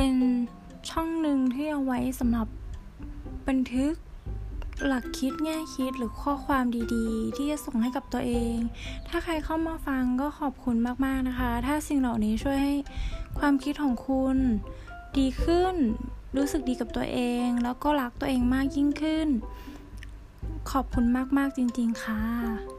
เป็นช่องหนึ่งที่เอาไว้สำหรับบันทึกหลักคิดแง่คิดหรือข้อความดีๆ ที่จะส่งให้กับตัวเอง ถ้าใครเข้ามาฟังก็ขอบคุณมากๆนะคะ ถ้าสิ่งเหล่านี้ช่วยให้ความคิดของคุณดีขึ้น รู้สึกดีกับตัวเอง แล้วก็รักตัวเองมากยิ่งขึ้น ขอบคุณมากๆจริง ๆ ค่ะ